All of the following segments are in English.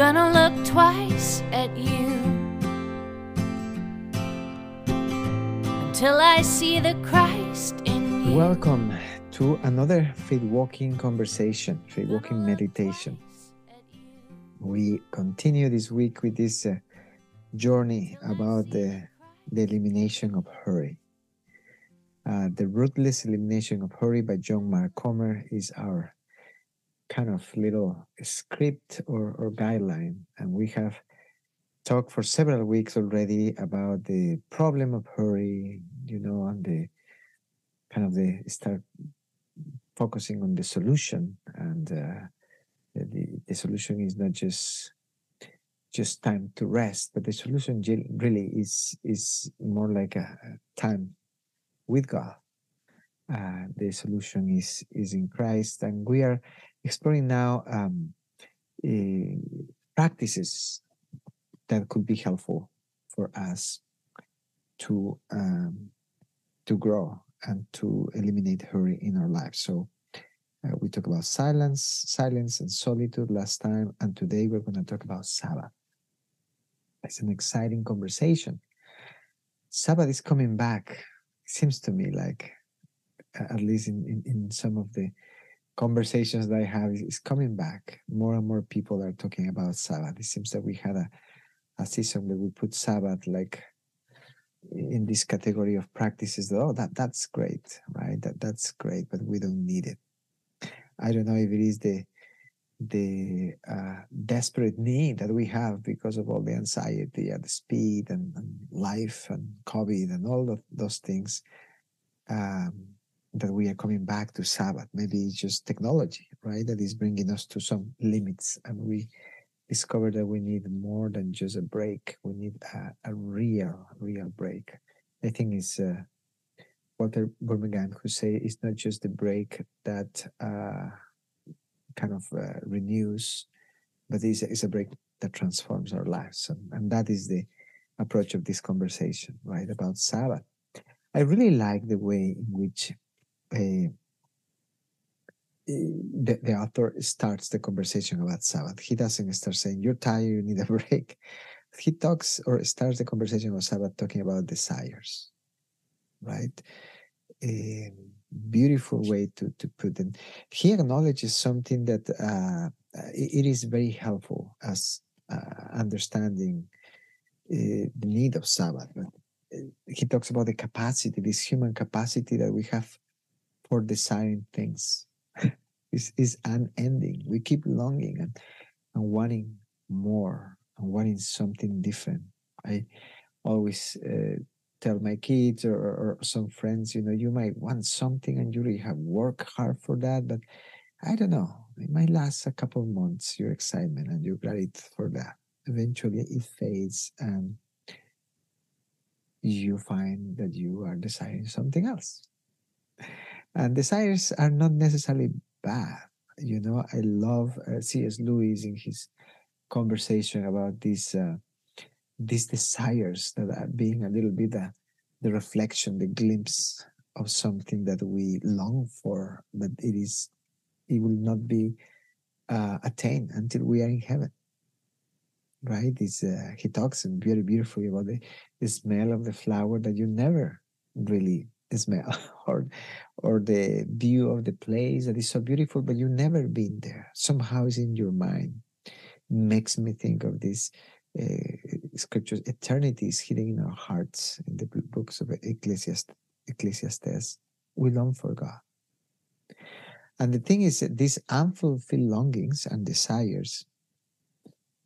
gonna look twice at you until I see the Christ in you. Welcome to another faith walking conversation, faith walking meditation. We continue this week with this uh, journey about the, the elimination of hurry. Uh, the Ruthless Elimination of Hurry by John Mark Comer is our kind of little script or, or guideline. And we have talked for several weeks already about the problem of hurry, you know, and the kind of the start focusing on the solution. And uh, the, the solution is not just just time to rest, but the solution really is is more like a time with God. Uh, the solution is is in Christ, and we are exploring now um, uh, practices that could be helpful for us to um, to grow and to eliminate hurry in our lives. So uh, we talked about silence, silence and solitude last time, and today we're going to talk about Sabbath. It's an exciting conversation. Sabbath is coming back. It seems to me like, at least in, in, in some of the conversations that I have is coming back. More and more people are talking about Sabbath. It seems that we had a, a season where we put Sabbath like in this category of practices that oh that that's great, right? That that's great, but we don't need it. I don't know if it is the the uh, desperate need that we have because of all the anxiety and the speed and, and life and COVID and all of those things. Um, that we are coming back to Sabbath. Maybe it's just technology, right? That is bringing us to some limits. And we discover that we need more than just a break. We need a, a real, real break. I think it's uh, Walter Brueggemann who say it's not just the break that uh, kind of uh, renews, but it's, it's a break that transforms our lives. And, and that is the approach of this conversation, right? About Sabbath. I really like the way in which the, the author starts the conversation about Sabbath. He doesn't start saying, You're tired, you need a break. He talks or starts the conversation about Sabbath talking about desires, right? A beautiful way to, to put it. He acknowledges something that uh, it is very helpful as uh, understanding uh, the need of Sabbath. Uh, he talks about the capacity, this human capacity that we have for desiring things is, is unending. We keep longing and, and wanting more and wanting something different. I always uh, tell my kids or, or, some friends, you know, you might want something and you really have worked hard for that, but I don't know. It might last a couple of months, your excitement and your gratitude for that. Eventually it fades and you find that you are desiring something else. And desires are not necessarily bad. You know, I love uh, C.S. Lewis in his conversation about these uh, these desires that are being a little bit uh, the reflection, the glimpse of something that we long for, but it is it will not be uh, attained until we are in heaven. Right? Uh, he talks very beautifully about the, the smell of the flower that you never really smell or or the view of the place that is so beautiful but you've never been there. Somehow it's in your mind. Makes me think of this uh, scriptures eternity is hidden in our hearts in the books of ecclesiastes, ecclesiastes. We long for god. And the thing is that these unfulfilled longings and desires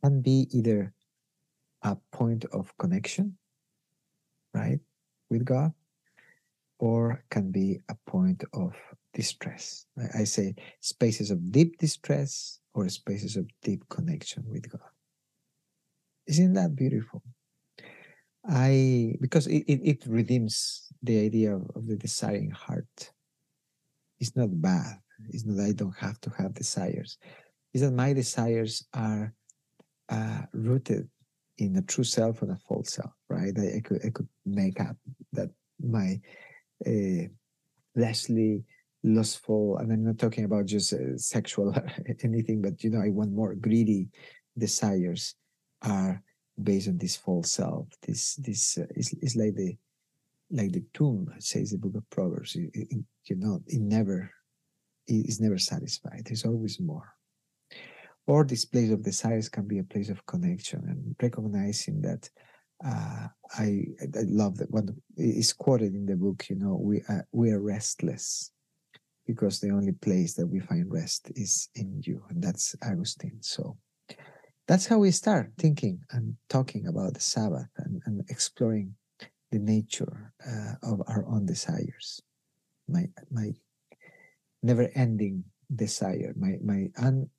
can be either a point of connection right with god or can be a point of distress. I say spaces of deep distress or spaces of deep connection with God. Isn't that beautiful? I because it, it, it redeems the idea of, of, the desiring heart. It's not bad. It's not I don't have to have desires. It's that my desires are uh, rooted in a true self and a false self, right? I, I could I could make up that my uh, lustful, and I'm not talking about just uh, sexual anything, but you know, I want more greedy, desires are based on this false self. This this uh, is, is like the like the tomb says the book of Proverbs. It, it, you know, it never it is never satisfied. There's always more. Or this place of desires can be a place of connection and recognizing that uh, I I love that one is quoted in the book. You know, we are, we are restless because the only place that we find rest is in you, and that's Augustine. So that's how we start thinking and talking about the Sabbath and, and exploring the nature uh, of our own desires. My my never-ending desire, my my un,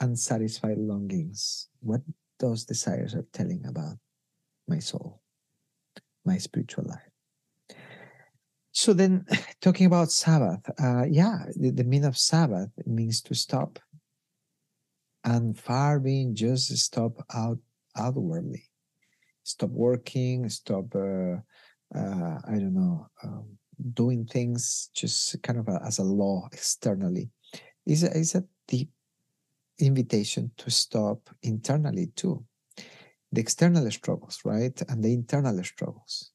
unsatisfied longings. What those desires are telling about my soul, my spiritual life. So then, talking about Sabbath, uh, yeah, the, the meaning of Sabbath means to stop, and far being just stop out outwardly, stop working, stop. Uh, uh, I don't know, um, doing things just kind of a, as a law externally. Is a, is a deep invitation to stop internally too the external struggles, right? And the internal struggles.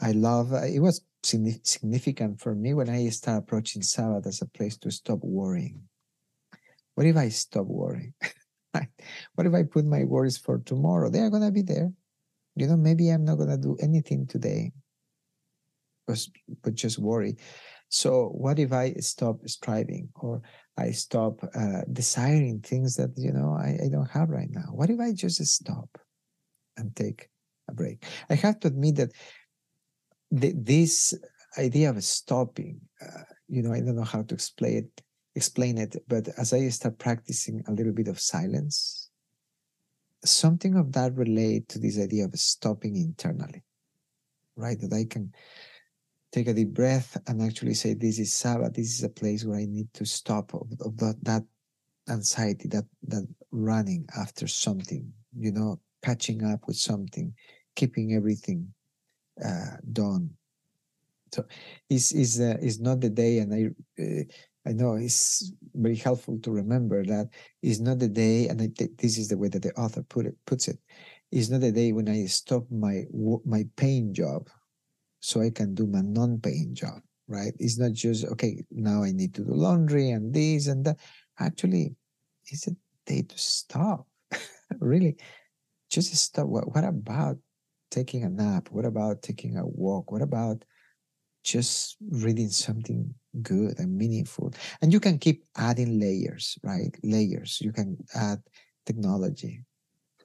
I love, it was significant for me when I started approaching Sabbath as a place to stop worrying. What if I stop worrying? what if I put my worries for tomorrow? They are going to be there. You know, maybe I'm not going to do anything today, but just worry. So, what if I stop striving or I stop uh, desiring things that you know I, I don't have right now? What if I just stop and take a break? I have to admit that the, this idea of stopping, uh, you know, I don't know how to explain it, explain it, but as I start practicing a little bit of silence, something of that relate to this idea of stopping internally, right? That I can take a deep breath and actually say, This is Sabbath. This is a place where I need to stop of, of that, that anxiety, that, that running after something, you know, catching up with something, keeping everything uh, done. So is is uh, is not the day, and I uh, I know it's very helpful to remember that is not the day, and I th- this is the way that the author put it puts it. it. Is not the day when I stop my my pain job so I can do my non-paying job, right? It's not just, okay, now I need to do laundry and this and that. Actually, it's a day to stop. really, just stop. What, what about taking a nap? What about taking a walk? What about just reading something good and meaningful? And you can keep adding layers, right? Layers. You can add technology.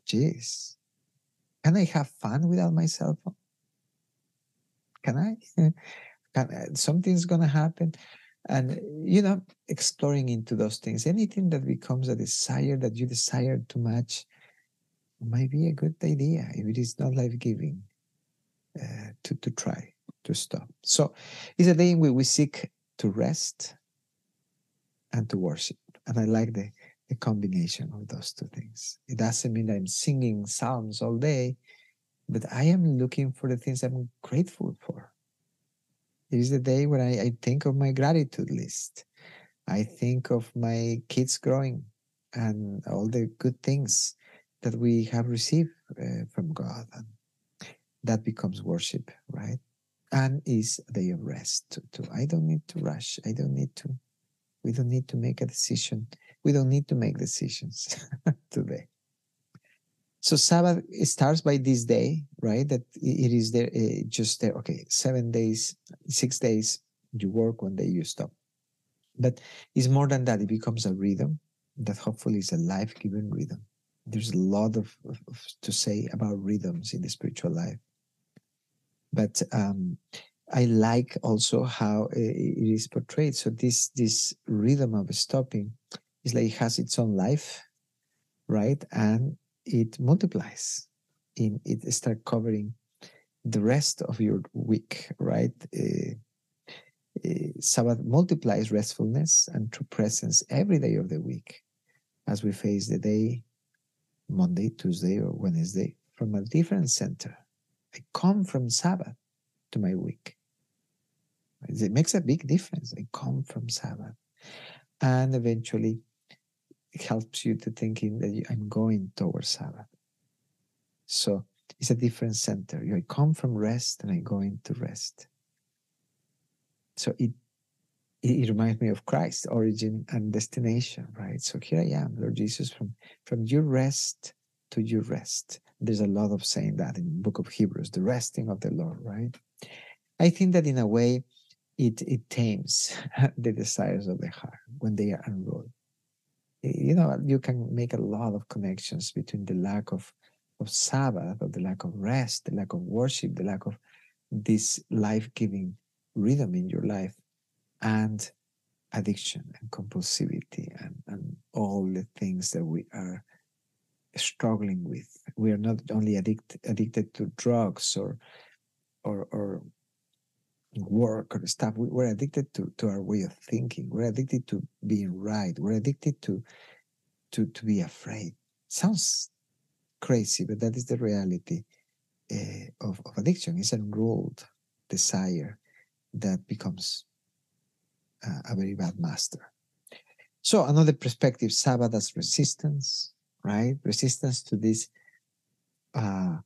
Jeez. Can I have fun without my cell phone? Can I? Can, uh, something's going to happen. And, you know, exploring into those things, anything that becomes a desire that you desire too much might be a good idea if it is not life giving uh, to, to try to stop. So it's a day in which we seek to rest and to worship. And I like the, the combination of those two things. It doesn't mean I'm singing psalms all day, but I am looking for the things I'm grateful for. It is the day when I, I think of my gratitude list. I think of my kids growing and all the good things that we have received uh, from God. And that becomes worship, right? And is a day of rest too. I don't need to rush. I don't need to, we don't need to make a decision. We don't need to make decisions today. So Sabbath starts by this day, right? That it is there, uh, just there. Okay, seven days, six days you work, one day you stop. But it's more than that. It becomes a rhythm that hopefully is a life-giving rhythm. There's a lot of, of, of to say about rhythms in the spiritual life. But um, I like also how uh, it is portrayed. So this this rhythm of stopping is like it has its own life, right? And it multiplies in it start covering the rest of your week right? Uh, uh, sabbath multiplies restfulness and true presence every day of the week as we face the day monday tuesday or wednesday from a different center. I come from sabbath to my week. It makes a big difference. I come from sabbath. And eventually helps you to thinking that I'm going towards Sabbath. So it's a different center. I come from rest and I go into rest. So it it, reminds me of Christ, origin and destination, right? So here I am, Lord Jesus, from from your rest to your rest. There's a lot of saying that in the book of Hebrews, the resting of the Lord, right? I think that in a way it it tames the desires of the heart when they are unrolled. You know, you can make a lot of connections between the lack of of Sabbath, or the lack of rest, the lack of worship, the lack of this life-giving rhythm in your life, and addiction and compulsivity and, and all the things that we are struggling with. We are not only addict, addicted to drugs or or or work or stuff. We, we're addicted to, to our way of thinking. We're addicted to being right. We're addicted to to to be afraid. Sounds crazy, but that is the reality uh, of, of addiction. It's an unruled desire that becomes uh, a very bad master. So another perspective, Sabbath as resistance, right? Resistance to this uh,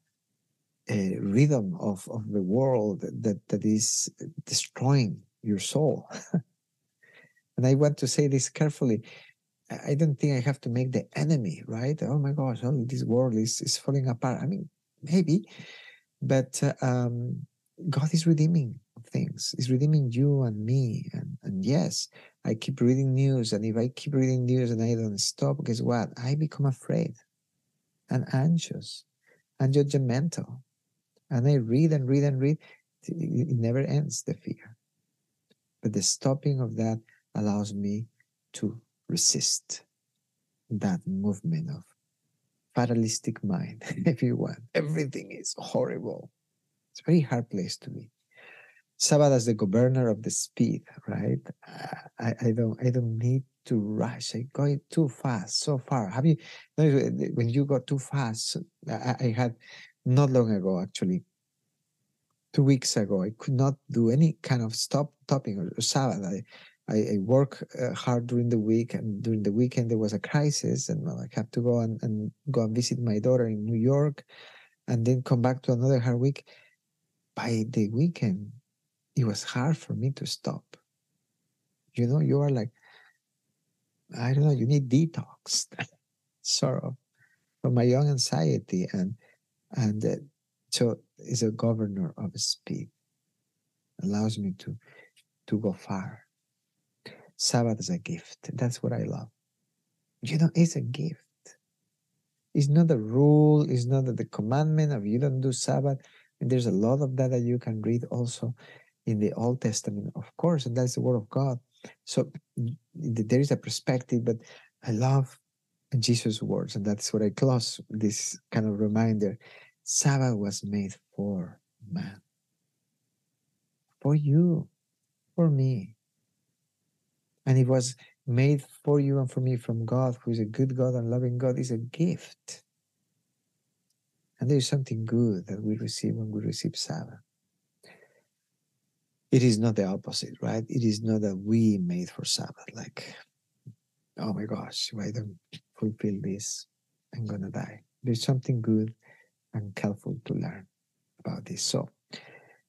rhythm of, of the world that, that is destroying your soul. and I want to say this carefully. I don't think I have to make the enemy, right? Oh my gosh, oh, this world is, is falling apart. I mean, maybe, but uh, um, God is redeeming things. He's redeeming you and me. And, and yes, I keep reading news. And if I keep reading news and I don't stop, guess what? I become afraid and anxious and judgmental. And I read and read and read. It never ends, the fear. But the stopping of that allows me to resist that movement of fatalistic mind, if you want. Everything is horrible. It's a very hard place to be. Sabbath as the governor of the speed, right? I, I don't I don't need to rush. I go too fast, so far. Have you when you go too fast? I, I had not long ago actually two weeks ago, I could not do any kind of stop topping or, or Sabbath. I, I, I work uh, hard during the week, and during the weekend there was a crisis, and I have to go and, and go and visit my daughter in New York, and then come back to another hard week. By the weekend, it was hard for me to stop. You know, you are like, I don't know, you need detox, sort of, from my young anxiety, and and uh, so is a governor of speed, allows me to to go far. Sabbath is a gift. That's what I love. You know, it's a gift. It's not a rule. It's not the commandment of you don't do Sabbath. And there's a lot of that that you can read also in the Old Testament, of course, and that's the Word of God. So there is a perspective, but I love Jesus' words, and that's what I close this kind of reminder. Sabbath was made for man, for you, for me. And it was made for you and for me from God, who is a good God and loving God, is a gift. And there is something good that we receive when we receive Sabbath. It is not the opposite, right? It is not that we made for Sabbath, like, oh my gosh, if I don't fulfill this, I'm gonna die. There's something good and helpful to learn about this. So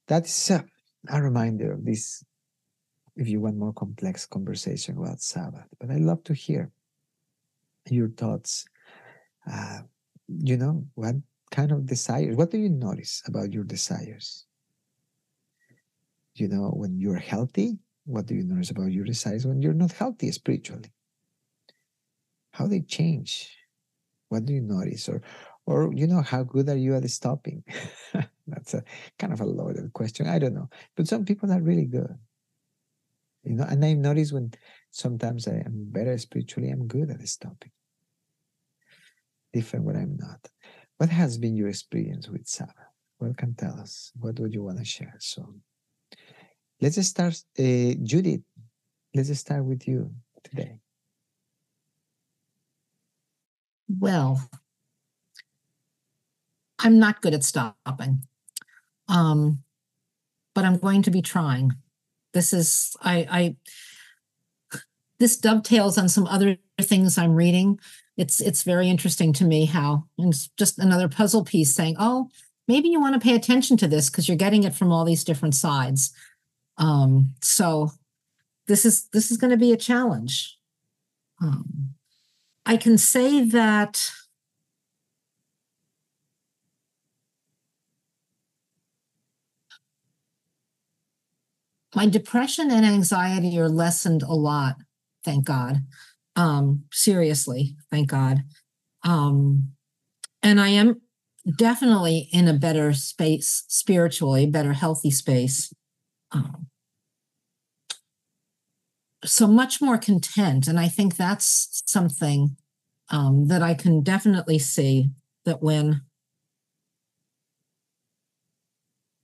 that's a, a reminder of this, if you want more complex conversation about Sabbath. But I love to hear your thoughts. Uh, you know, what kind of desires, what do you notice about your desires? you know, when you're healthy, what do you notice about your desires when you're not healthy spiritually? How they change? What do you notice? Or, or you know, how good are you at stopping? That's a kind of a loaded question. I don't know, but some people are really good. You know, and I notice when sometimes I am better spiritually, I'm good at stopping. Different when I'm not. What has been your experience with Sabbath? What can tell us? What would you want to share? So. Let's start, uh, Judith. Let's start with you today. Well, I'm not good at stopping, um, but I'm going to be trying. This is I, I this dovetails on some other things I'm reading. It's it's very interesting to me how it's just another puzzle piece saying, oh, maybe you want to pay attention to this because you're getting it from all these different sides. Um, so this is this is going to be a challenge. Um, I can say that my depression and anxiety are lessened a lot, thank God. Um, seriously, thank God. Um, and I am definitely in a better space spiritually, better healthy space. Um, so much more content. And I think that's something um, that I can definitely see that when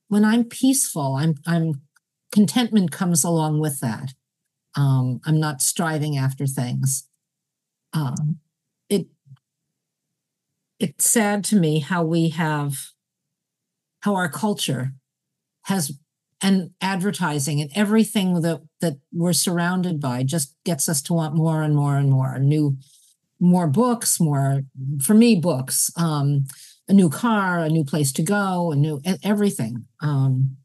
when I'm peaceful, I'm I'm contentment comes along with that. Um, I'm not striving after things. Um, it it's sad to me how we have how our culture has and advertising and everything that that we're surrounded by just gets us to want more and more and more. New more books more for me books um a new car a new place to go a new everything. Um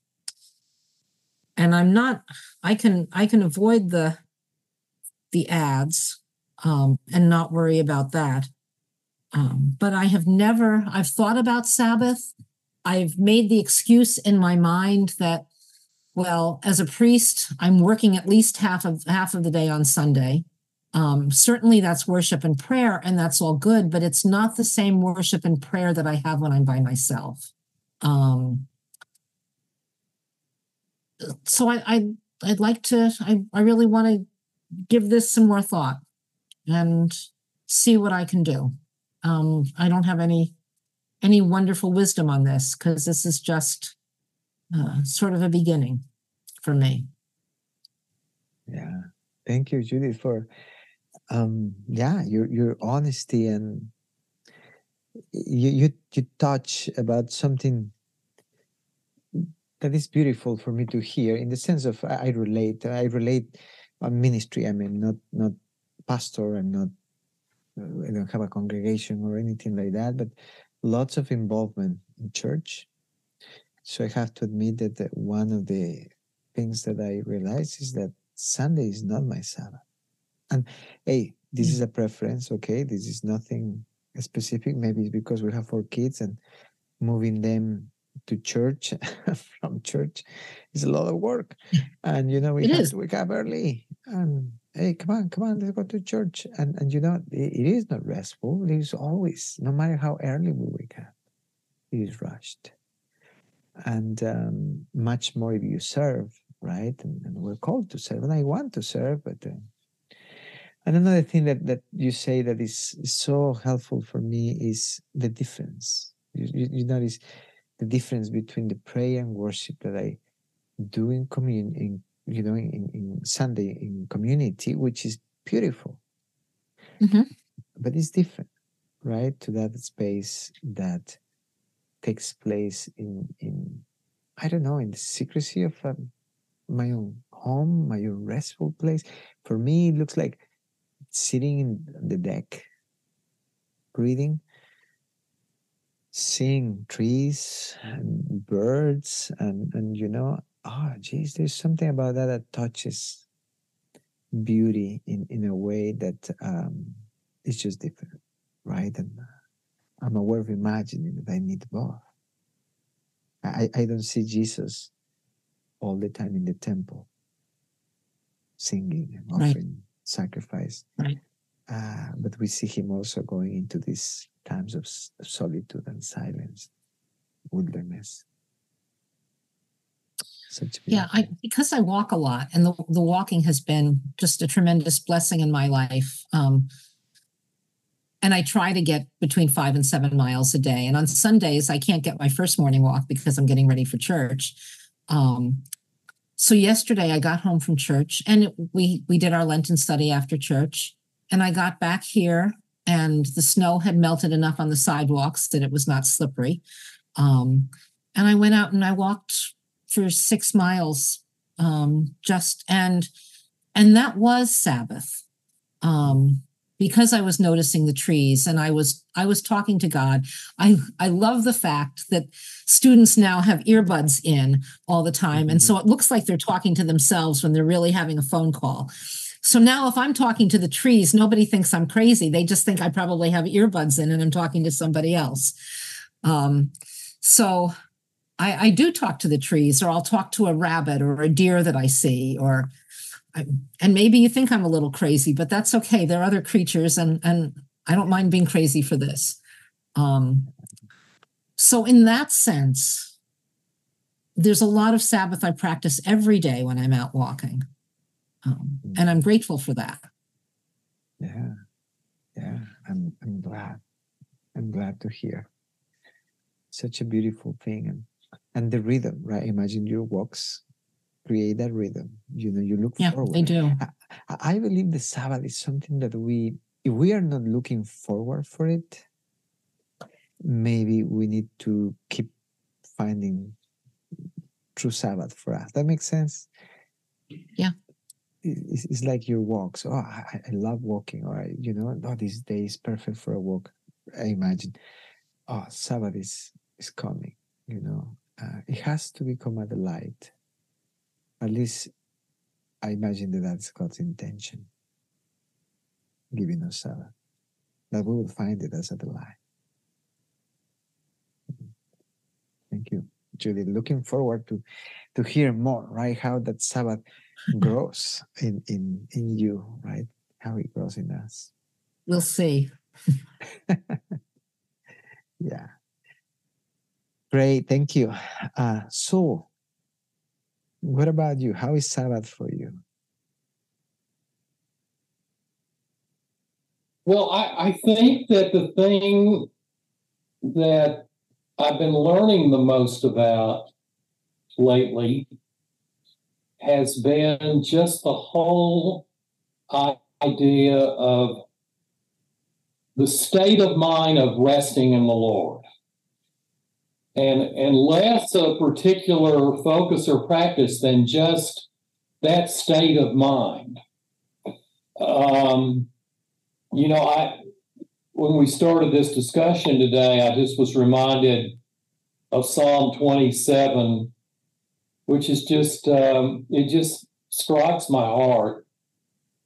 and i'm not i can i can avoid the the ads um and not worry about that. Um but i have never i've thought about sabbath. I've made the excuse in my mind that well, as a priest, I'm working at least half of half of the day on Sunday. Um, certainly, that's worship and prayer, and that's all good. But it's not the same worship and prayer that I have when I'm by myself. Um, so I, I I'd like to. I I really want to give this some more thought and see what I can do. Um, I don't have any any wonderful wisdom on this because this is just uh, sort of a beginning for me. Yeah. Thank you, Judith, for um yeah, your your honesty and you you you touch about something that is beautiful for me to hear in the sense of I, I relate. I relate on ministry. I mean not not pastor and not I don't have a congregation or anything like that, but lots of involvement in church so I have to admit that, that one of the things that I realize is that Sunday is not my Sabbath. And hey, this is mm. a preference, okay? This is nothing specific. Maybe it's because we have four kids and moving them to church from church is a lot of work. And you know, we it have is. to wake up early and hey, come on, come on, let's go to church. And and you know, it, it is not restful. It is always, no matter how early we wake up, it is rushed and um, much more if you serve, right? And, and, we're called to serve, and I want to serve. But uh, and another thing that that you say that is, is so helpful for me is the difference. You, you, you, notice the difference between the prayer and worship that I do in commun in you know in, in Sunday in community, which is beautiful. Mm-hmm. But it's different, right? To that space that takes place in in I don't know in the secrecy of um, my own home, my own restful place. For me, it looks like sitting in the deck, breathing, seeing trees and birds, and and you know, oh, geez, there's something about that that touches beauty in in a way that um, is just different, right? And I'm aware of imagining that I need both. I, I don't see Jesus all the time in the temple singing and offering right. sacrifice. Right. Uh, but we see him also going into these times of solitude and silence, wilderness. yeah, I because I walk a lot, and the the walking has been just a tremendous blessing in my life. Um, and I try to get between five and seven miles a day. And on Sundays, I can't get my first morning walk because I'm getting ready for church. Um, so yesterday, I got home from church, and we we did our Lenten study after church. And I got back here, and the snow had melted enough on the sidewalks that it was not slippery. Um, and I went out and I walked for six miles, um, just and and that was Sabbath. Um, because I was noticing the trees and I was I was talking to God. I I love the fact that students now have earbuds in all the time and so mm-hmm. it looks like they're talking to themselves when they're really having a phone call. So now if I'm talking to the trees, nobody thinks I'm crazy. They just think I probably have earbuds in and I'm talking to somebody else. Um, so I, I do talk to the trees, or I'll talk to a rabbit or a deer that I see, or and maybe you think I'm a little crazy, but that's okay. There are other creatures, and and I don't mind being crazy for this. Um, so in that sense, there's a lot of Sabbath I practice every day when I'm out walking, um, and I'm grateful for that. Yeah, yeah, I'm I'm glad. I'm glad to hear. Such a beautiful thing, and and the rhythm, right? Imagine your walks create that rhythm. You know, you look yeah, forward. they do. I, I believe the Sabbath is something that we, if we are not looking forward for it, maybe we need to keep finding true Sabbath for us. That makes sense. Yeah. It's, it's like your walks. Oh, I, I love walking. Or I, you know, oh, this day is perfect for a walk. I imagine. Oh, Sabbath is is coming. You know, uh, it has to become a delight at least I imagine that that's God's intention, giving us a, that we will find it as a delight. Thank you, Julie. Looking forward to to hear more, right? How that Sabbath grows in in in you, right? How it grows in us. We'll see. yeah. Great, thank you. Uh, so what about you? How is Sabbath for you? Well, I, I think that the thing that I've been learning the most about lately has been just the whole idea of the state of mind of resting in the Lord and and less a particular focus or practice than just that state of mind. Um, you know, I when we started this discussion today, I just was reminded of Psalm 27, which is just um, it just strikes my heart.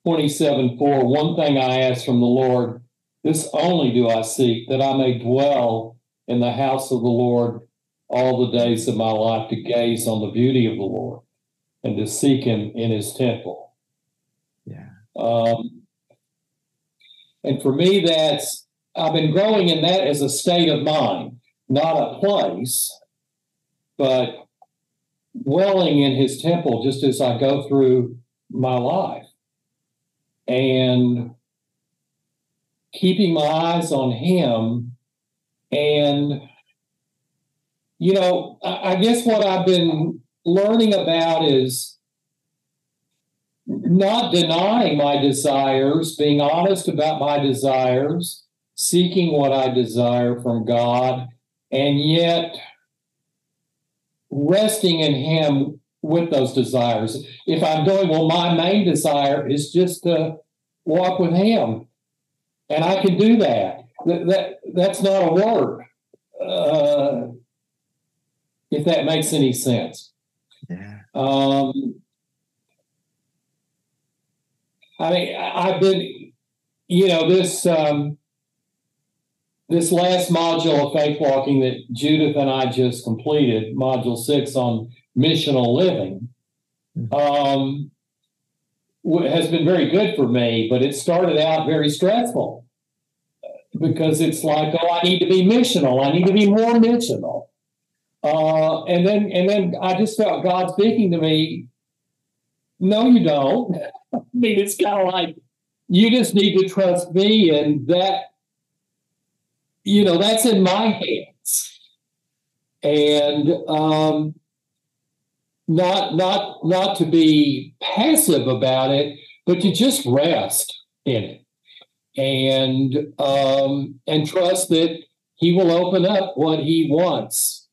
27 4 One thing I ask from the Lord, this only do I seek, that I may dwell in the house of the Lord all the days of my life to gaze on the beauty of the Lord and to seek Him in His temple. Yeah. Um, and for me, that's I've been growing in that as a state of mind, not a place, but dwelling in His temple just as I go through my life and keeping my eyes on Him and you know, I, guess what I've been learning about is not denying my desires, being honest about my desires, seeking what I desire from God, and yet resting in Him with those desires. If I'm going, well, my main desire is just to walk with Him, and I can do that. That, that that's not a word. Uh, if that makes any sense. Yeah. Um, I mean, I've been, you know, this um, this last module of faith walking that Judith and I just completed, module six on missional living, mm-hmm. um, has been very good for me. But it started out very stressful because it's like, oh, I need to be missional. I need to be more missional. Uh, and then and then I just felt God speaking to me. No, you don't. I mean, it's kind of like you just need to trust me, and that you know that's in my hands, and um, not not not to be passive about it, but to just rest in it, and um, and trust that He will open up what He wants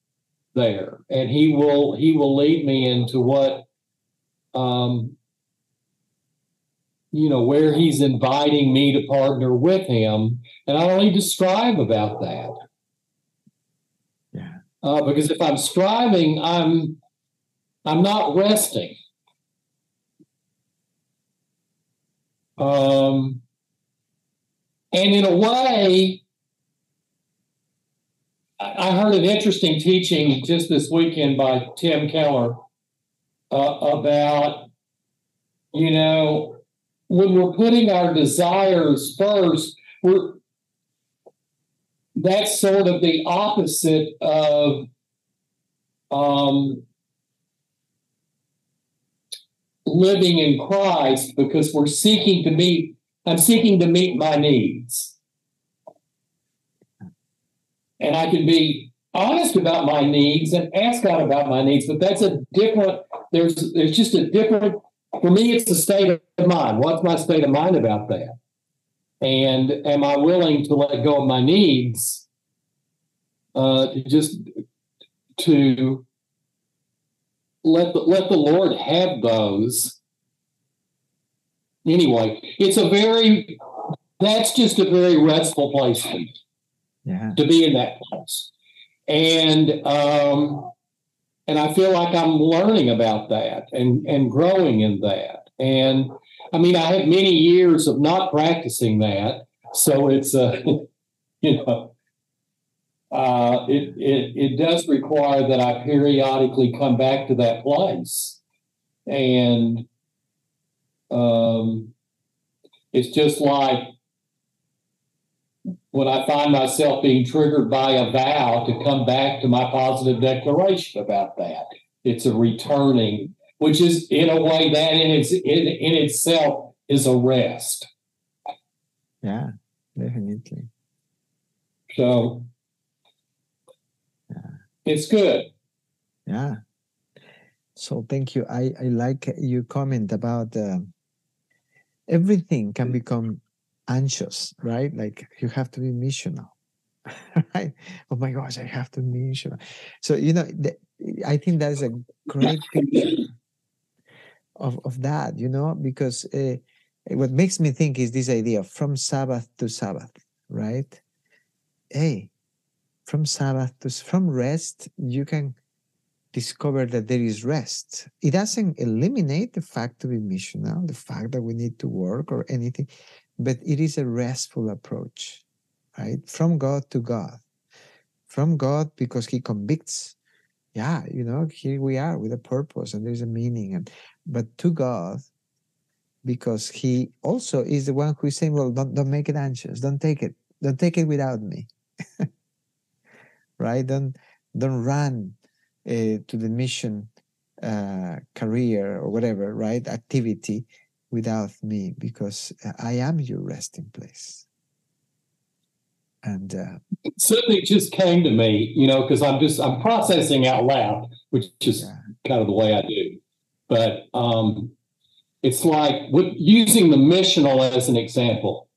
there, and he will he will lead me into what um, you know, where he's inviting me to partner with him. And I don't need to strive about that. Yeah. Uh, because if I'm striving, I'm I'm not resting. Um, and in a way, I heard an interesting teaching just this weekend by Tim Keller uh, about, you know, when we're putting our desires first, we're that's sort of the opposite of um, living in Christ because we're seeking to meet, I'm seeking to meet my needs. And I can be honest about my needs and ask God about my needs, but that's a different, there's there's just a different, for me, it's a state of mind. What's my state of mind about that? And am I willing to let go of my needs uh, just to let the, let the Lord have those. Anyway, it's a very that's just a very restful place to be. Yeah. To be in that place. And um and I feel like I'm learning about that and and growing in that. And I mean I had many years of not practicing that. So it's a you know uh, it, it, it does require that I periodically come back to that place. And um, it's just like when I find myself being triggered by a vow to come back to my positive declaration about that. It's a returning, which is in a way that in its in, in itself is a rest. Yeah, definitely. So yeah. it's good. Yeah. So thank you. I, I like your comment about uh, everything can become anxious, right? Like you have to be missional, right? Oh my gosh, I have to be missional. So, you know, the, I think that's a great picture of, of that, you know, because uh, what makes me think is this idea from Sabbath to Sabbath, right? Hey, from Sabbath to from rest, you can discover that there is rest. It doesn't eliminate the fact to be missional, the fact that we need to work or anything, but it is a restful approach, right? From God to God. From God because He convicts. Yeah, you know, here we are with a purpose and there's a meaning. And but to God, because He also is the one who is saying, Well, don't don't make it anxious, don't take it, don't take it without me. right? Don't don't run uh, to the mission uh, career or whatever, right? Activity without me because I am your resting place. And uh, something just came to me, you know, because I'm just I'm processing out loud, which is yeah. kind of the way I do. But um, it's like with, using the missional as an example.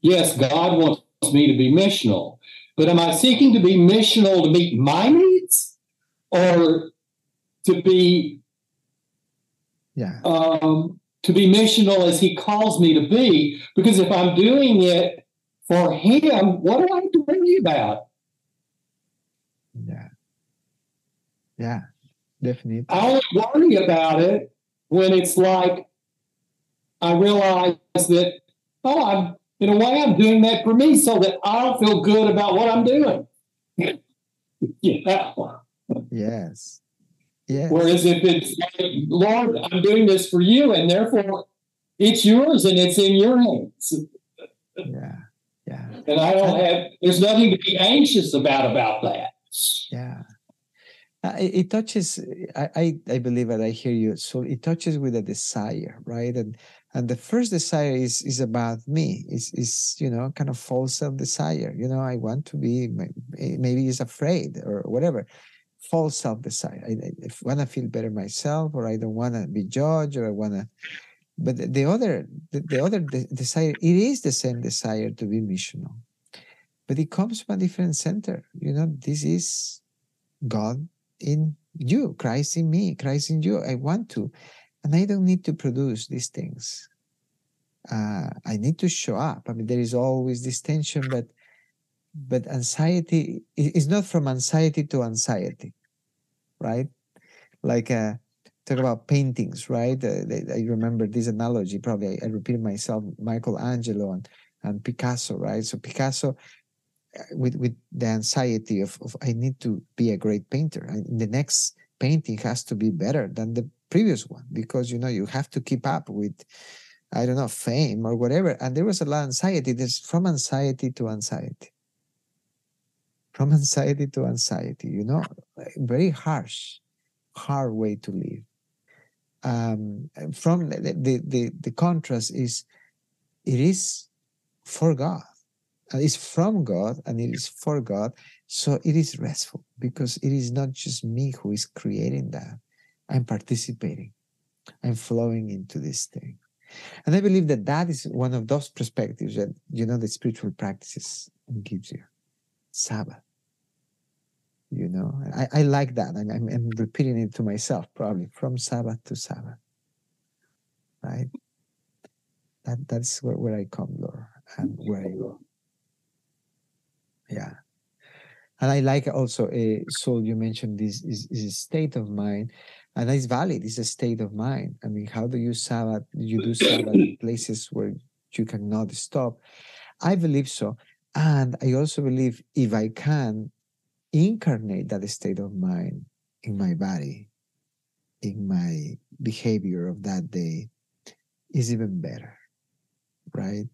Yes, God wants me to be missional, but am I seeking to be missional to meet my needs or to be yeah um, to be missional as he calls me to be? Because if I'm doing it for him, what do I have to worry about? Yeah. Yeah, definitely. I only worry about it when it's like I realize that, oh, I'm in a way, I'm doing that for me so that I'll feel good about what I'm doing. yeah. Yes. Yes. Whereas if it's Lord, I'm doing this for you, and therefore it's yours and it's in your hands. Yeah. Yeah. And I don't have, there's nothing to be anxious about about that. Yeah. Uh, it, it, touches, I, I, I believe that I hear you. So it touches with a desire, right? And and the first desire is is about me is is you know kind of false self desire you know i want to be maybe is afraid or whatever false self desire i, I want to feel better myself or i don't want to be judged or i want to but the other the, the other de- desire it is the same desire to be missional but it comes from a different center you know this is god in you christ in me christ in you i want to and I don't need to produce these things. uh, I need to show up. I mean, there is always this tension, but but anxiety is not from anxiety to anxiety, right? Like uh, talk about paintings, right? Uh, I remember this analogy. Probably I, I repeat myself: Michelangelo and and Picasso, right? So Picasso, uh, with with the anxiety of, of I need to be a great painter, and the next painting has to be better than the previous one because you know you have to keep up with I don't know, fame or whatever. And there was a lot of anxiety. There's from anxiety to anxiety. From anxiety to anxiety, you know, very harsh, hard way to live. Um, from the, the, the, the contrast is it is for God. And it's from God and it is for God. So it is restful because it is not just me who is creating that. I'm participating. I'm flowing into this thing. And I believe that that is one of those perspectives that, you know, the spiritual practices gives you. Sabbath. You know, I, I like that. I'm, I'm, repeating it to myself probably from Sabbath to Sabbath. Right? That, that's where, where I come, Lord, and where I go. Yeah. And I like also, uh, Saul, you mentioned this is, is a state of mind and that's valid. It's a state of mind. I mean, how do you Sabbath? You do Sabbath in places where you cannot stop. I believe so, and I also believe if I can incarnate that state of mind in my body, in my behavior of that day, is even better, right?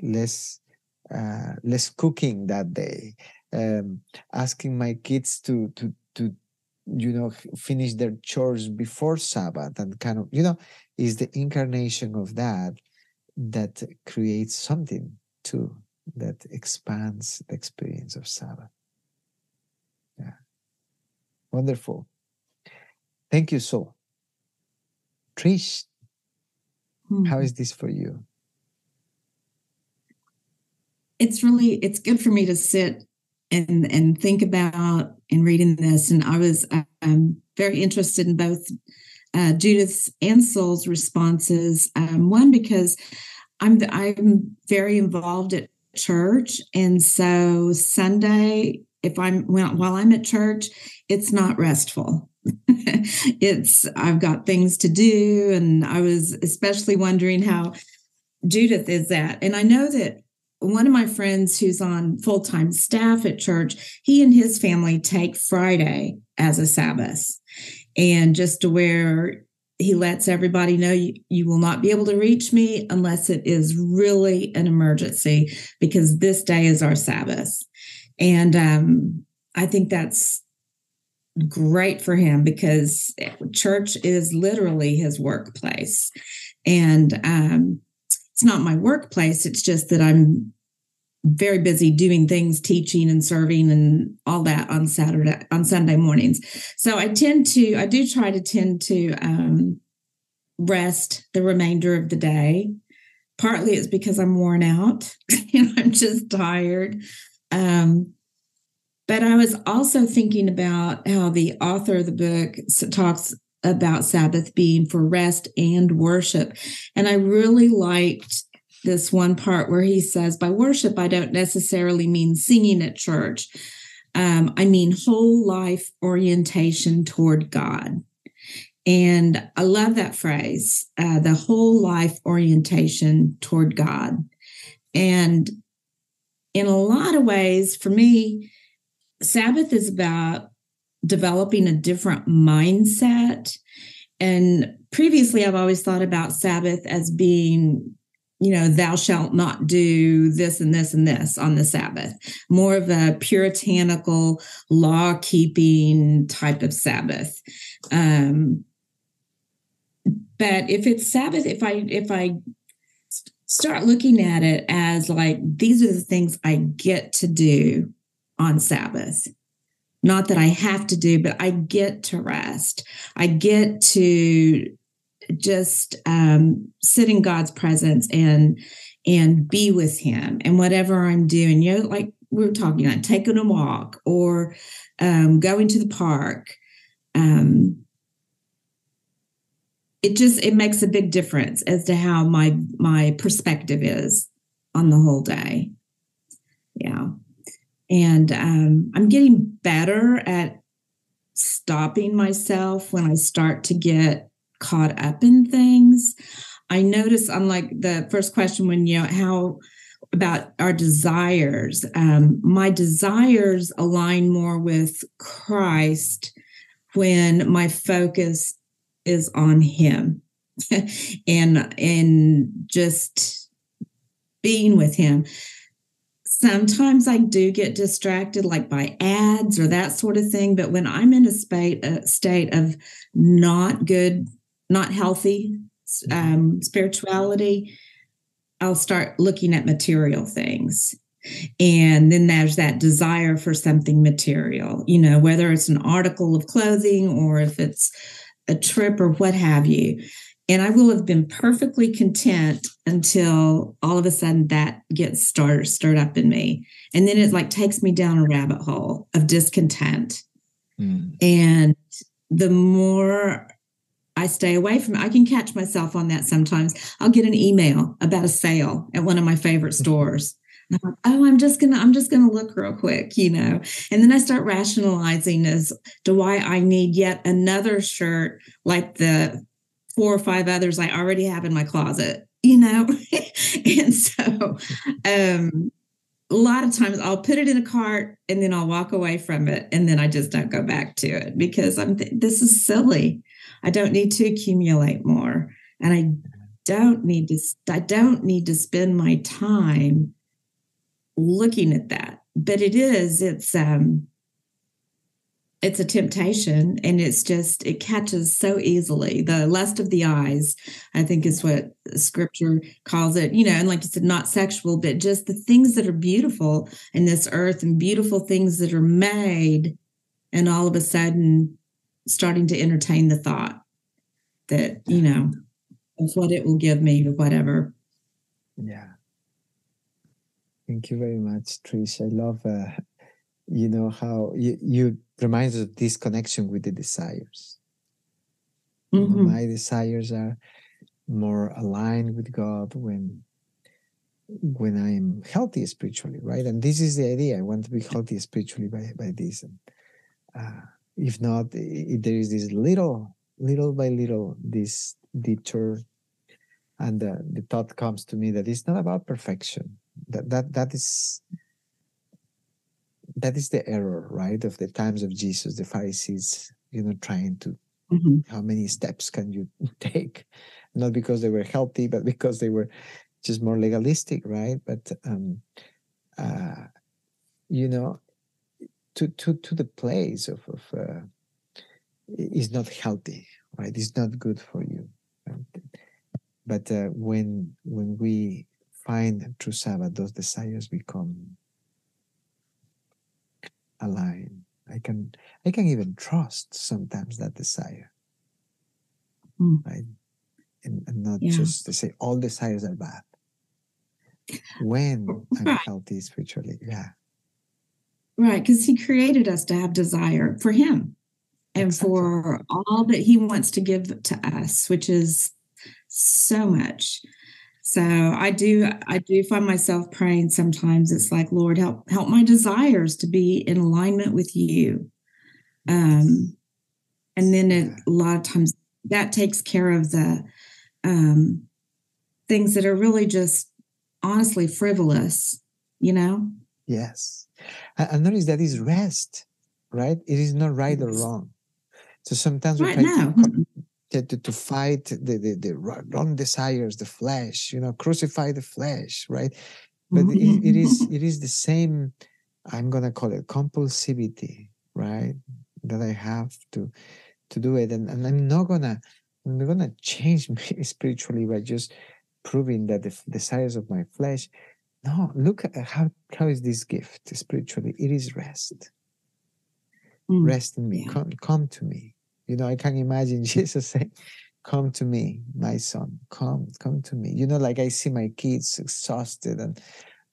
Less, uh, less cooking that day. Um, asking my kids to to to you know finish their chores before sabbath and kind of you know is the incarnation of that that creates something too that expands the experience of sabbath wonderful. Thank you so trish mm-hmm. how is this for you? It's really it's good for me to sit and and think about and reading this and i was um, very interested in both uh, judith's and saul's responses. Um, one because i'm i'm very involved at church and so sunday if i'm while i'm at church it's not restful it's i've got things to do and i was especially wondering how judith is at and i know that one of my friends who's on full time staff at church, he and his family take Friday as a Sabbath. And just to where he lets everybody know you, you will not be able to reach me unless it is really an emergency because this day is our Sabbath. And um, I think that's great for him because church is literally his workplace. And um, it's not my workplace. It's just that I'm very busy doing things, teaching and serving and all that on Saturday, on Sunday mornings. So I tend to, I do try to tend to um, rest the remainder of the day. Partly it's because I'm worn out and I'm just tired. Um, but I was also thinking about how the author of the book talks about Sabbath being for rest and worship. And I really liked this one part where he says, by worship, I don't necessarily mean singing at church. Um, I mean whole life orientation toward God. And I love that phrase, uh, the whole life orientation toward God. And in a lot of ways, for me, Sabbath is about developing a different mindset. And previously, I've always thought about Sabbath as being, you know, thou shalt not do this and this and this on the Sabbath, more of a puritanical, law keeping type of Sabbath. Um, but if it's Sabbath, if I, if I, start looking at it as like these are the things I get to do on Sabbath not that I have to do, but I get to rest. I get to just um, sit in God's presence and and be with Him and whatever I'm doing. You know, like we were talking about taking a walk or um, going to the park. Um, it just it makes a big difference as to how my my perspective is on the whole day. Yeah. And um, I'm getting better at stopping myself when I start to get caught up in things. I notice, unlike the first question, when you know how about our desires, um, my desires align more with Christ when my focus is on Him and and just being with Him. Sometimes I do get distracted, like by ads or that sort of thing. But when I'm in a state, a state of not good, not healthy um, spirituality, I'll start looking at material things. And then there's that desire for something material, you know, whether it's an article of clothing or if it's a trip or what have you. And I will have been perfectly content until all of a sudden that gets started stirred up in me. And then it like takes me down a rabbit hole of discontent. Mm. And the more I stay away from it, I can catch myself on that sometimes. I'll get an email about a sale at one of my favorite mm-hmm. I'm like, oh, I'm just gonna, I'm just gonna look real quick, you know. And then I start rationalizing as to why I need yet another shirt like the four or five others I already have in my closet, you know? and so um, a lot of times I'll put it in a cart and then I'll walk away from it and then I just don't go back to it because I'm th- this is silly. I don't need to accumulate more and I don't need to I don't need to spend my time looking at that. But it is it's um it's a temptation and it's just it catches so easily. The lust of the eyes i think is what scripture calls it you know and like you said not sexual but just the things that are beautiful in this earth and beautiful things that are made and all of a sudden starting to entertain the thought that you know of what it will give me or whatever. Yeah thank you very much trish i love uh, you know how you, you reminds us of this connection with the desires. Mm-hmm. My desires are more aligned with God when when I'm healthy spiritually, right? And this is the idea. I want to be healthy spiritually by, by this. And uh, if not, if there is this little, little by little, this detour, and uh, the thought comes to me that it's not about perfection. That that that is that is the error, right? Of the times of Jesus, the Pharisees, you know, trying to mm-hmm. how many steps can you take? Not because they were healthy, but because they were just more legalistic, right? But um, uh, you know, to to to the place of of uh, is not healthy, right? It's not good for you. Right? But uh, when when we find true Sabbath, those desires become aligned. I can I can even trust sometimes that desire. Mm. Right? And, and not yeah. just to say all desires are bad. When I'm healthy spiritually, yeah. Right, because he created us to have desire for him and exactly. for all that he wants to give to us, which is so much. So I do I do find myself praying sometimes it's like Lord help help my desires to be in alignment with you. Um and then it, a lot of times that takes care of the um things that are really just honestly frivolous, you know? Yes. And notice that is rest, right? It is not right or wrong. So sometimes we right try now. to to, to fight the, the, the wrong desires, the flesh, you know, crucify the flesh, right? But it, it is it is the same, I'm gonna call it compulsivity, right? That I have to to do it. And, and I'm not gonna I'm not gonna change me spiritually by just proving that the desires of my flesh. No, look at how how is this gift spiritually? It is rest. Mm. Rest in me. Yeah. Come come to me you know, I can imagine Jesus saying, Come to me, my son, come, come to me. You know, like I see my kids exhausted and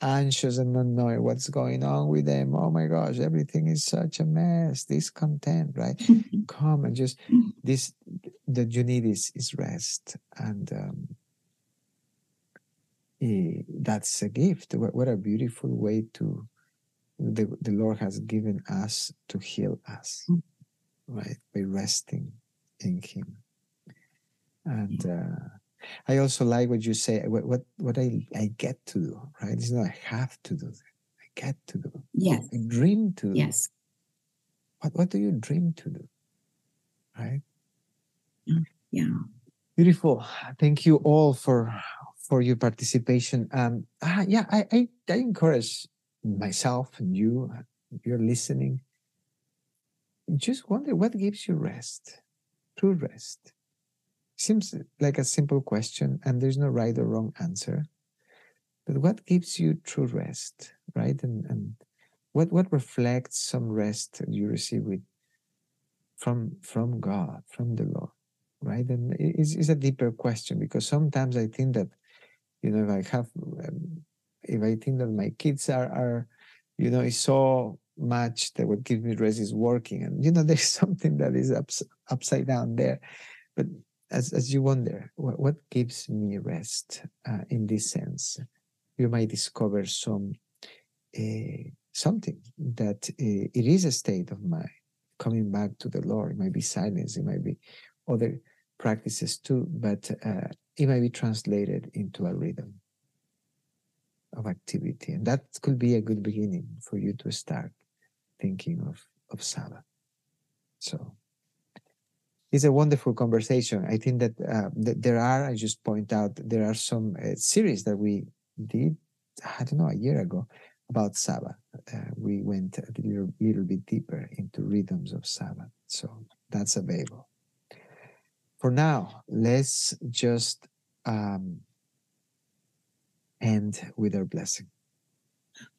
anxious and not knowing what's going on with them. Oh my gosh, everything is such a mess, discontent, right? come and just this that you need is is rest, and um, eh, that's a gift. What, what a beautiful way to the the Lord has given us to heal us, Mm. Right? By resting in Him, and. Uh, I also like what you say. What what what I I get to do, right? It's not I have to do. That. I get to do. Yes. I dream to. do. Yes. What what do you dream to do? Right. Yeah. Beautiful. Thank you all for for your participation. Um. ah, yeah. I I, I encourage myself and you. You're listening, just wonder what gives you rest. True rest. Seems like a simple question, and there's no right or wrong answer. But what gives you true rest, right? And and what what reflects some rest you receive with from from God, from the Lord, right? And it- it's, it's a deeper question because sometimes I think that, you know, if I have, um, if I think that my kids are are, you know, so much that would gives me rest is working, and you know, there's something that is ups, upside down there, but as as you wonder what, what gives me rest uh, in this sense? You might discover some uh, something that uh, it is a state of mind coming back to the lord. It might be silence it might be other practices too but uh, it might be translated into a rhythm of activity. And that could be a good beginning for you to start thinking of of sabbath so it's a wonderful conversation. I think that, uh, that there are, I just point out, there are some uh, series that we did, I don't know, a year ago about Saba. Uh, we went a little, little bit deeper into rhythms of Saba. So that's available. For now, let's just um, end with our blessing.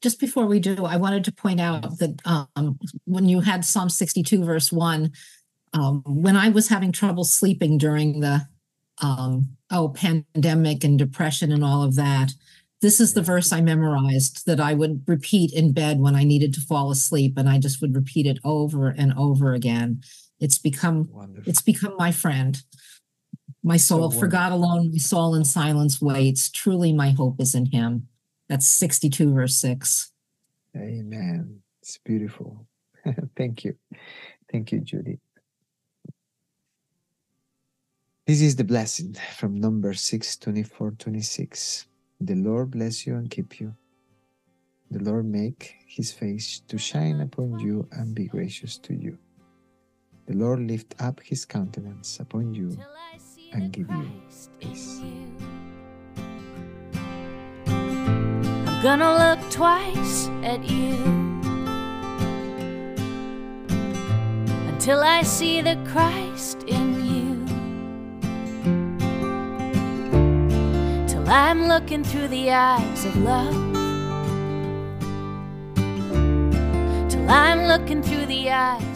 Just before we do, I wanted to point out that um, when you had Psalm 62, verse 1, um, when I was having trouble sleeping during the um, oh pandemic and depression and all of that, this is the verse I memorized that I would repeat in bed when I needed to fall asleep, and I just would repeat it over and over again. It's become Wonderful. it's become my friend. My soul, for. God alone, my soul in silence waits. Truly, my hope is in Him. That's 62, verse 6. Amen. It's beautiful. Thank you. Thank you, Judy. This is the blessing from number 6, 24, 26. The Lord bless you and keep you. The Lord make his face to shine upon you and be gracious to you. The Lord lift up his countenance upon you till I see and give you peace. Gonna look twice at you until I see the Christ in you. Till I'm looking through the eyes of love. Till I'm looking through the eyes